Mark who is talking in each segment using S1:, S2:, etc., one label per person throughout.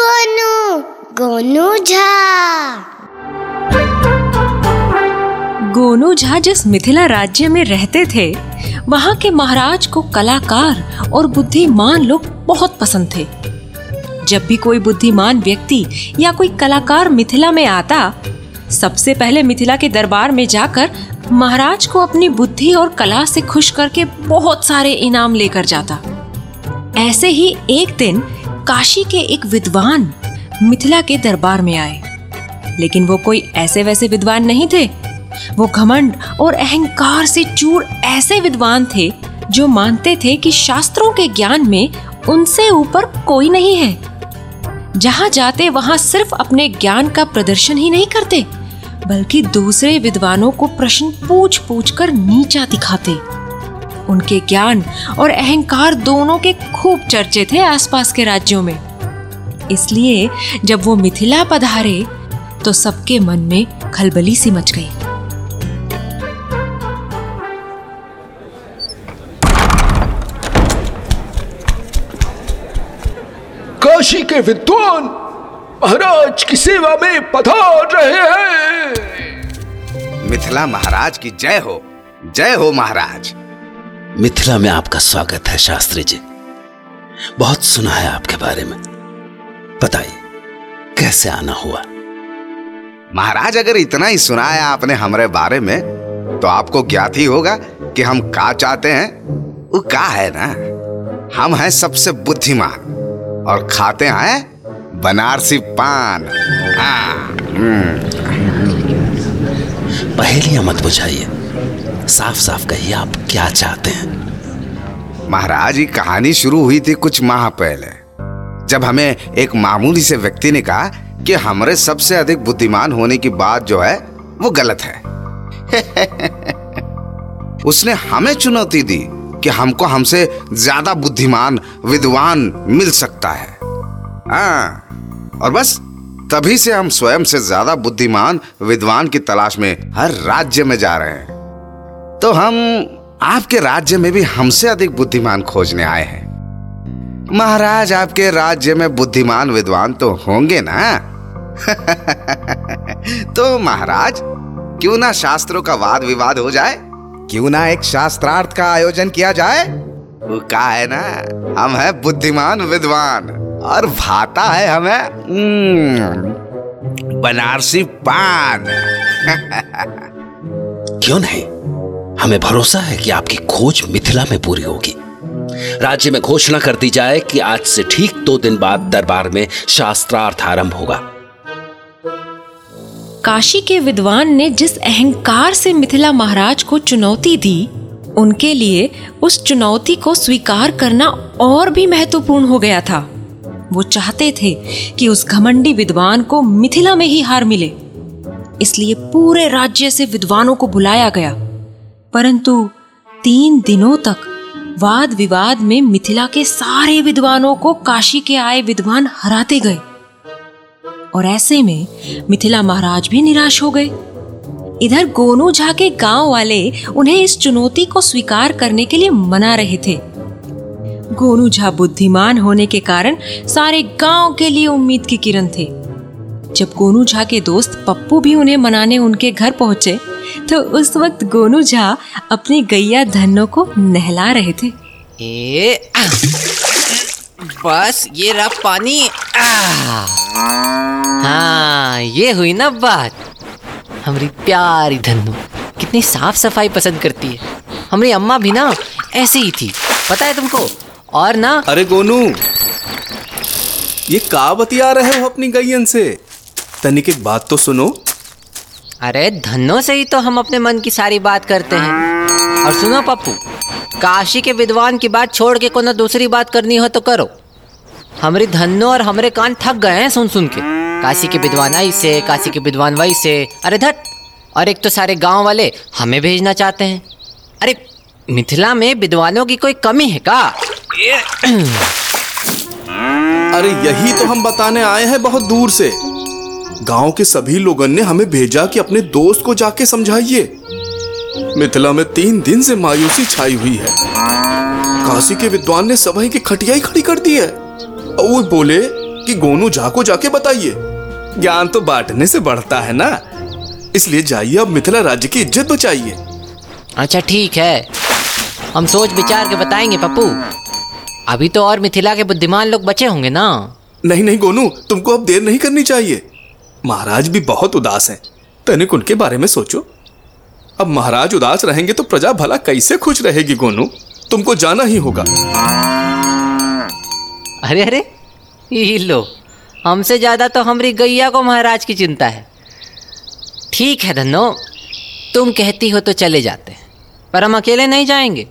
S1: गोनू गोनू झा।
S2: गोनू झा जिस मिथिला राज्य में रहते थे, वहाँ के महाराज को कलाकार और बुद्धिमान लोग बहुत पसंद थे। जब भी कोई बुद्धिमान व्यक्ति या कोई कलाकार मिथिला में आता, सबसे पहले मिथिला के दरबार में जाकर महाराज को अपनी बुद्धि और कला से खुश करके बहुत सारे इनाम लेकर जाता। ऐसे ही एक दिन काशी के एक विद्वान मिथिला के दरबार में आए। लेकिन वो कोई ऐसे वैसे विद्वान नहीं थे। वो घमंड और अहंकार से चूर ऐसे विद्वान थे जो मानते थे कि शास्त्रों के ज्ञान में उनसे ऊपर कोई नहीं है। जहाँ जाते वहाँ सिर्फ़ अपने ज्ञान का प्रदर्शन ही नहीं करते, बल्कि दूसरे विद्वानों को प्रश्न पूछ पूछ कर नीचा दिखाते। उनके ज्ञान और अहंकार दोनों के खूब चर्चे थे आसपास के राज्यों में। इसलिए जब वो मिथिला पधारे तो सबके मन में खलबली सी मच गई।
S3: काशी के विद्वान महाराज की सेवा में पधार रहे हैं।
S4: मिथिला महाराज की जय हो जय हो महाराज।
S5: मिथिला में आपका स्वागत है शास्त्री जी। बहुत सुना है आपके बारे में। बताइए कैसे आना हुआ?
S4: महाराज अगर इतना ही सुना है आपने हमारे बारे में तो आपको ज्ञात ही होगा कि हम का चाहते हैं। वो का है ना? हम हैं सबसे बुद्धिमान और खाते हैं बनारसी पान। हाँ।
S5: पहेलियाँ मत बुझाइए। साफ़ साफ़ कहिए आप क्या चाहते हैं।
S4: महाराज, ये कहानी शुरू हुई थी कुछ माह पहले, जब हमें एक मामूली से व्यक्ति ने कहा कि हमारे सबसे अधिक बुद्धिमान होने की बात जो है, वो गलत है। उसने हमें चुनौती दी कि हमको हमसे ज़्यादा बुद्धिमान, विद्वान मिल सकता है। हाँ और बस तभी से हम स्वयं से ज़्यादा बुद्धिमान, विद्वान की तलाश में हर राज्य में जा रहे हैं। तो हम आपके राज्य में भी हमसे अधिक बुद्धिमान खोजने आए हैं। महाराज आपके राज्य में बुद्धिमान विद्वान तो होंगे ना? तो महाराज क्यों ना शास्त्रों का वाद विवाद हो जाए? क्यों ना एक शास्त्रार्थ का आयोजन किया जाए? वो का है ना हम है बुद्धिमान विद्वान और भाता है हमें हम्म, बनारसी पान।
S5: क्यों नहीं? हमें भरोसा है कि आपकी खोज मिथिला में पूरी होगी। राज्य में घोषणा कर दी जाए कि आज से ठीक दो दिन बाद दरबार में शास्त्रार्थ आरंभ होगा।
S2: काशी के विद्वान ने जिस अहंकार से मिथिला महाराज को चुनौती दी, उनके लिए उस चुनौती को स्वीकार करना और भी महत्वपूर्ण हो गया था। वो चाहते थे कि उस घमंडी विद्वान को मिथिला में ही हार मिले। इसलिए पूरे राज्य से विद्वानों को बुलाया गया। परंतु तीन दिनों तक वाद विवाद में मिथिला के सारे विद्वानों को काशी के आए विद्वान हराते गए। और ऐसे में मिथिला महाराज भी निराश हो गए। इधर गोनू झा के गाँव वाले उन्हें इस चुनौती को स्वीकार करने के लिए मना रहे थे। गोनू झा बुद्धिमान होने के कारण सारे गाँव के लिए उम्मीद की किरण थे। जब गोनू झा के दोस्त पप्पू भी उन्हें मनाने उनके घर पहुँचे तो उस वक्त गोनू झा अपनी गैया धन्नो को नहला रहे थे।
S6: ए आ, बस ये रहा पानी। आ, हाँ ये हुई ना बात। हमारी प्यारी धनु कितनी साफ़ सफ़ाई पसंद करती है। हमारी अम्मा भी ना ऐसी ही थी। पता है तुमको? और ना
S7: अरे गोनू ये का बतिया रहे हो अपनी गैयन से? तनिक एक बात तो सुनो।
S6: अरे धन्नो से ही तो हम अपने मन की सारी बात करते हैं। और सुनो पप्पू, काशी के विद्वान की बात छोड़ के कोनो दूसरी बात करनी हो तो करो। हमारी धनो और हमारे कान थक गए हैं सुन सुन के। काशी के विद्वान आई से काशी के विद्वान वही से अरे धट और एक तो सारे गाँव वाले हमें भेजना चाहते हैं। अरे मिथिला में विद्वानों की कोई कमी है का?
S7: अरे यही तो हम बताने आए हैं बहुत दूर से। गाँव के सभी लोगों ने हमें भेजा कि अपने दोस्त को जाके समझाइए। मिथिला में तीन दिन से मायूसी छाई हुई है। काशी के विद्वान ने सभा की खटियाई खड़ी कर दी है। और वो बोले कि गोनू झा को जाके बताइए। ज्ञान तो बांटने से बढ़ता है ना। इसलिए जाइए अब मिथिला राज्य की इज़्ज़त बचाइए।
S6: अच्छा ठीक है। हम सोच विचार के बताएँगे पप्पू। अभी तो और मिथिला के बुद्धिमान लोग बचे होंगे ना।
S7: नहीं नहीं गोनू तुमको अब देर नहीं करनी चाहिए। महाराज भी बहुत उदास हैं। तनिक उनके बारे में सोचो। अब महाराज उदास रहेंगे तो प्रजा भला कैसे खुश रहेगी गोनू? तुमको जाना ही होगा।
S6: अरे अरे ये लो हमसे ज़्यादा तो हमारी गैया को महाराज की चिंता है। ठीक है धनो तुम कहती हो तो चले जाते हैं पर हम अकेले नहीं जाएँगे।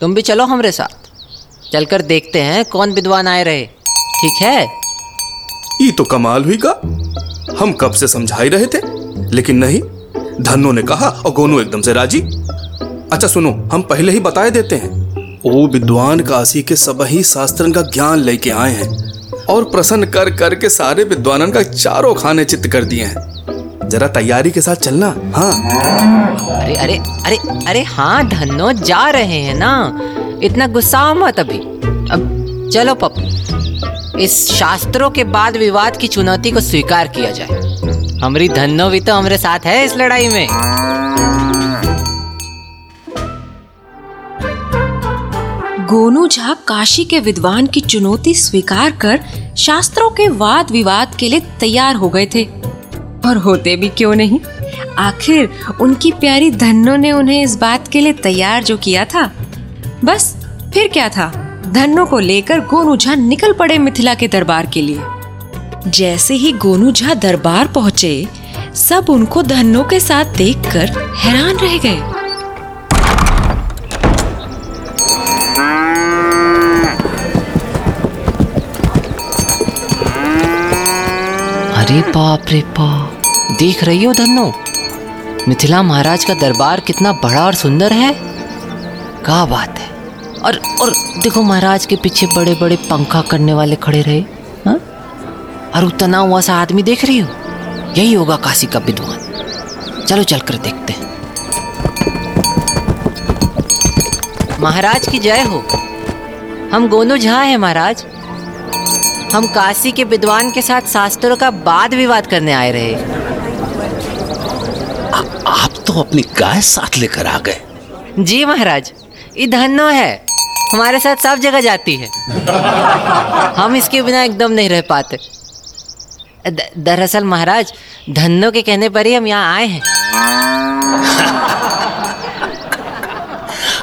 S6: तुम भी चलो हमारे साथ। चलकर देखते हैं कौन विद्वान आए रहे। ठीक है?
S7: ये तो कमाल हुई का हम कब से समझा ही रहे थे? लेकिन नहीं, धन्नो ने कहा, और गोनू एकदम से राज़ी। अच्छा सुनो, हम पहले ही बताए देते हैं। ओ विद्वान काशी के सबही शास्त्रन का ज्ञान लेके आए हैं, और प्रसन्न कर कर के सारे विद्वानन का चारों खाने चित्त कर दिए हैं। जरा तैयारी के साथ चलना हाँ।
S6: अरे अरे अरे अरे हाँ धनो जा रहे हैं ना। इतना गुस्सा मत अभी। अब चलो पप्पू। इस शास्त्रों के बाद विवाद की चुनौती को स्वीकार किया जाए। हमारी धनो भी तो हमारे साथ है इस लड़ाई में।
S2: गोनू झा काशी के विद्वान की चुनौती स्वीकार कर शास्त्रों के वाद विवाद के लिए तैयार हो गए थे। और होते भी क्यों नहीं? आखिर उनकी प्यारी धन्नो ने उन्हें इस बात के लिए तैयार जो किया था? बस, फिर क्या था? धन्नो को लेकर गोनू झा निकल पड़े मिथिला के दरबार के लिए। जैसे ही गोनू झा दरबार पहुँचे, सब उनको धन्नो के साथ देखकर हैरान रह गए।
S6: अरे बाप रे बाप, देख रही हो धन्नो मिथिला महाराज का दरबार कितना बड़ा और सुंदर है। क्या बात है। और और देखो महाराज के पीछे बड़े बड़े पंखा करने वाले खड़े रहे हाँ? और वो तना हुआ सा आदमी देख रही हो? यही होगा काशी का विद्वान। चलो चलकर देखते हैं। महाराज की जय हो। हम गोनू झा हैं महाराज। हम काशी के विद्वान के साथ शास्त्रों का वाद विवाद करने आए रहे।
S5: आ, आप तो अपनी गाय साथ लेकर आ गए।
S6: जी महाराज ये धन्नो है। हमारे साथ सब जगह जाती है। हम इसके बिना एकदम नहीं रह पाते। दरअसल महाराज धन्नो के कहने पर ही हम यहाँ आए हैं।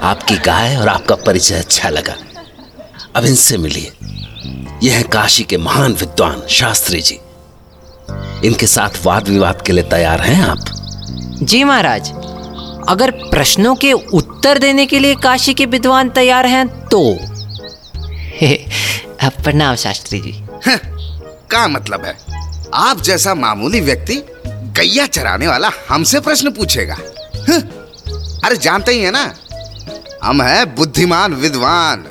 S5: आपकी गाय और आपका परिचय अच्छा लगा। अब इनसे मिलिए। यह है काशी के महान विद्वान शास्त्री जी। इनके साथ वाद विवाद के लिए तैयार हैं आप?
S6: जी महाराज। अगर प्रश्नों के उत्तर देने के लिए काशी के विद्वान तैयार हैं तो। प्रणाम शास्त्री जी।
S4: का मतलब है? आप जैसा मामूली व्यक्ति गैया चराने वाला हमसे प्रश्न पूछेगा। हं? अरे जानते ही है ना? हम है बुद्धिमान विद्वान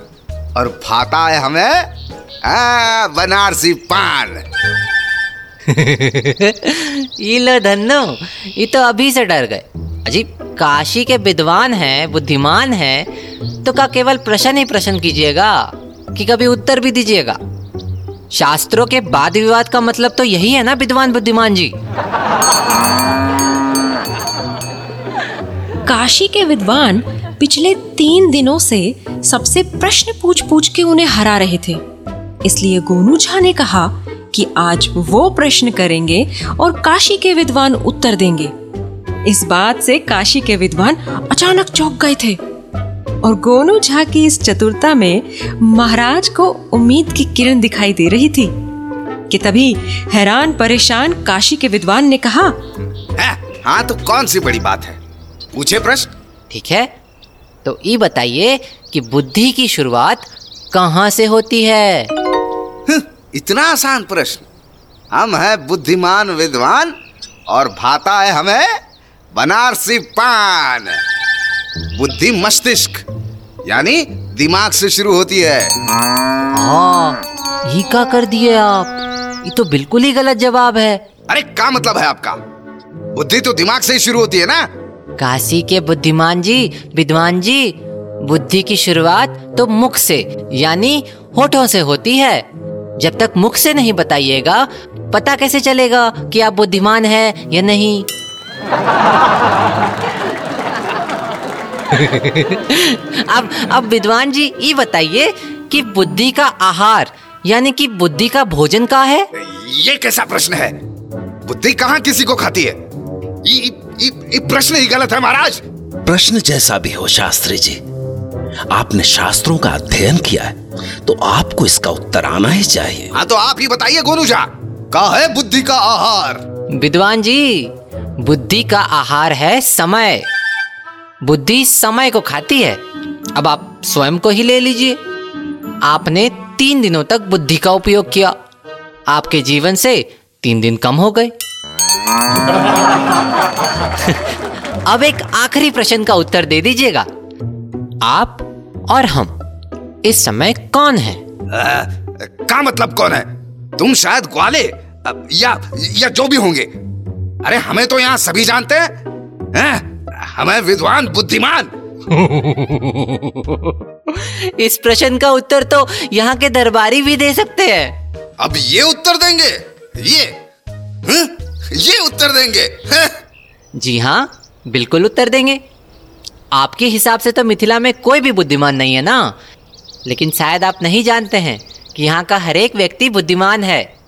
S4: और फाता है हमें आ, बनारसी पान।
S6: ये लो धन्नो ये तो अभी से डर गए। अजीब काशी के विद्वान हैं, बुद्धिमान हैं तो का केवल प्रश्न ही प्रश्न कीजिएगा कि कभी उत्तर भी दीजिएगा। शास्त्रों के वाद विवाद का मतलब तो यही है ना, विद्वान बुद्धिमान जी?
S2: काशी के विद्वान पिछले तीन दिनों से सबसे प्रश्न पूछ पूछ के उन्हें हरा रहे थे। इसलिए गोनू झा ने कहा कि आज वो प्रश्न करेंगे और काशी के विद्वान उत्तर देंगे। इस बात से काशी के विद्वान अचानक चौंक गए थे। और गोनू झा की इस चतुरता में महाराज को उम्मीद की किरण दिखाई दे रही थी कि तभी हैरान परेशान काशी के विद्वान ने कहा
S4: है? हाँ तो कौन सी बड़ी बात है? पूछे प्रश्न?
S6: ठीक है तो ये बताइए कि बुद्धि की शुरुआत कहाँ से होती है?
S4: इतना आसान प्रश्न। हम है बुद्धिमान विद्वान और भाता है हमें बनारसी पान। बुद्धि मस्तिष्क यानी दिमाग से शुरू होती है।
S6: हाँ ये का कर दिए आप। ये तो बिल्कुल ही गलत जवाब है।
S4: अरे क्या मतलब है आपका? बुद्धि तो दिमाग से ही शुरू होती है ना?
S6: काशी के बुद्धिमान जी विद्वान जी बुद्धि की शुरुआत तो मुख से यानी होठों से होती है। जब तक मुख से नहीं बताइएगा पता कैसे चलेगा कि आप बुद्धिमान है या नहीं? अब अब विद्वान जी ये बताइए कि बुद्धि का आहार यानी कि बुद्धि का भोजन का है?
S4: ये कैसा प्रश्न है? बुद्धि कहाँ किसी को खाती है? ये, ये, ये प्रश्न ही गलत है महाराज।
S5: प्रश्न जैसा भी हो शास्त्री जी आपने शास्त्रों का अध्ययन किया है तो आपको इसका उत्तर आना ही चाहिए।
S4: हाँ तो आप ही बताइए गोनू झा का है बुद्धि का आहार?
S6: विद्वान जी बुद्धि का आहार है समय। बुद्धि समय को खाती है। अब आप स्वयं को ही ले लीजिए। आपने तीन दिनों तक बुद्धि का उपयोग किया। आपके जीवन से तीन दिन कम हो गए। अब एक आखिरी प्रश्न का उत्तर दे दीजिएगा। आप और हम इस समय कौन है?
S4: आ, का मतलब कौन है? तुम शायद ग्वाले या या जो भी होंगे। अरे हमें तो यहाँ सभी जानते हैं हैं? हमें विद्वान बुद्धिमान
S6: इस प्रश्न का उत्तर तो यहाँ के दरबारी भी दे सकते हैं
S4: अब ये उत्तर देंगे ये हैं? ये उत्तर देंगे हैं?
S6: जी हाँ बिल्कुल उत्तर देंगे आपके हिसाब से तो मिथिला में कोई भी बुद्धिमान नहीं है ना लेकिन शायद आप नहीं जानते हैं कि यहाँ का हर एक व्यक्ति बुद्धिमान है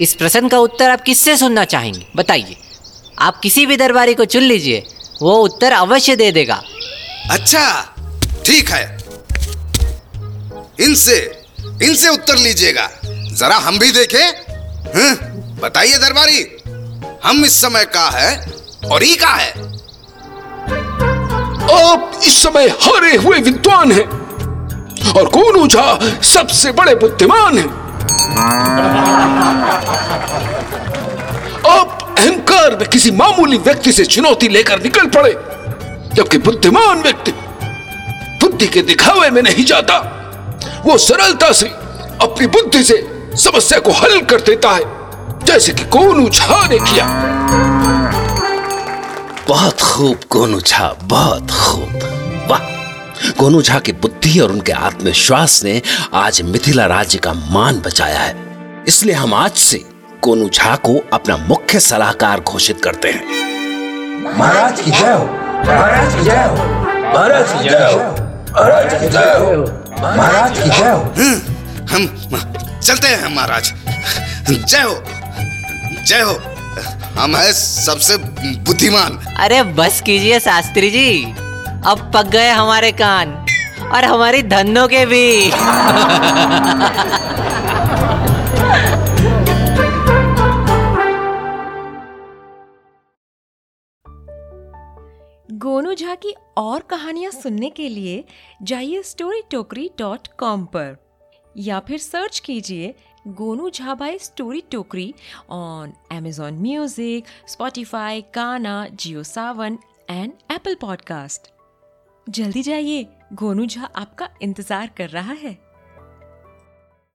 S6: इस प्रश्न का उत्तर आप किससे सुनना चाहेंगे? बताइए। आप किसी भी दरबारी को चुन लीजिए वो उत्तर अवश्य दे देगा।
S4: अच्छा ठीक है। इनसे इनसे उत्तर लीजिएगा। जरा हम भी देखें। हैं? बताइए दरबारी हम इस समय का है और ई का है?
S3: आप इस समय हारे हुए विद्वान हैं। और कौन झा सबसे बड़े बुद्धिमान हैं? आप अहंकार में किसी मामूली व्यक्ति से चुनौती लेकर निकल पड़े, जबकि बुद्धिमान व्यक्ति बुद्धि के दिखावे में नहीं जाता। वो सरलता से अपनी बुद्धि से समस्या को हल कर देता है, जैसे कि गोनू झा ने किया।
S5: बहुत खूब गोनू झा, बहुत खूब। वाह गोनू झा की बुद्धि और उनके आत्मविश्वास ने आज मिथिला राज्य का मान बचाया है। इसलिए हम आज से कोनू झा को अपना मुख्य सलाहकार घोषित करते हैं।
S8: महाराज की जय हो। महाराज की जय हो। महाराज की जय हो। महाराज की जय हो। महाराज की जय हो।
S4: हम चलते हैं महाराज। जय हो। जय हो। हम है सबसे बुद्धिमान।
S6: अरे बस कीजिए शास्त्री जी। अब पक गए हमारे कान। और हमारी धनों के भी।
S2: गोनू झा की और कहानियाँ सुनने के लिए जाइए स्टोरी टोकरी डॉट कॉम पर, या फिर सर्च कीजिए Gonu Jha by story Tokri on Amazon music Spotify Gaana Jio Saavn and Apple podcast जल्दी जाइए। गोनू झा आपका इंतज़ार कर रहा है।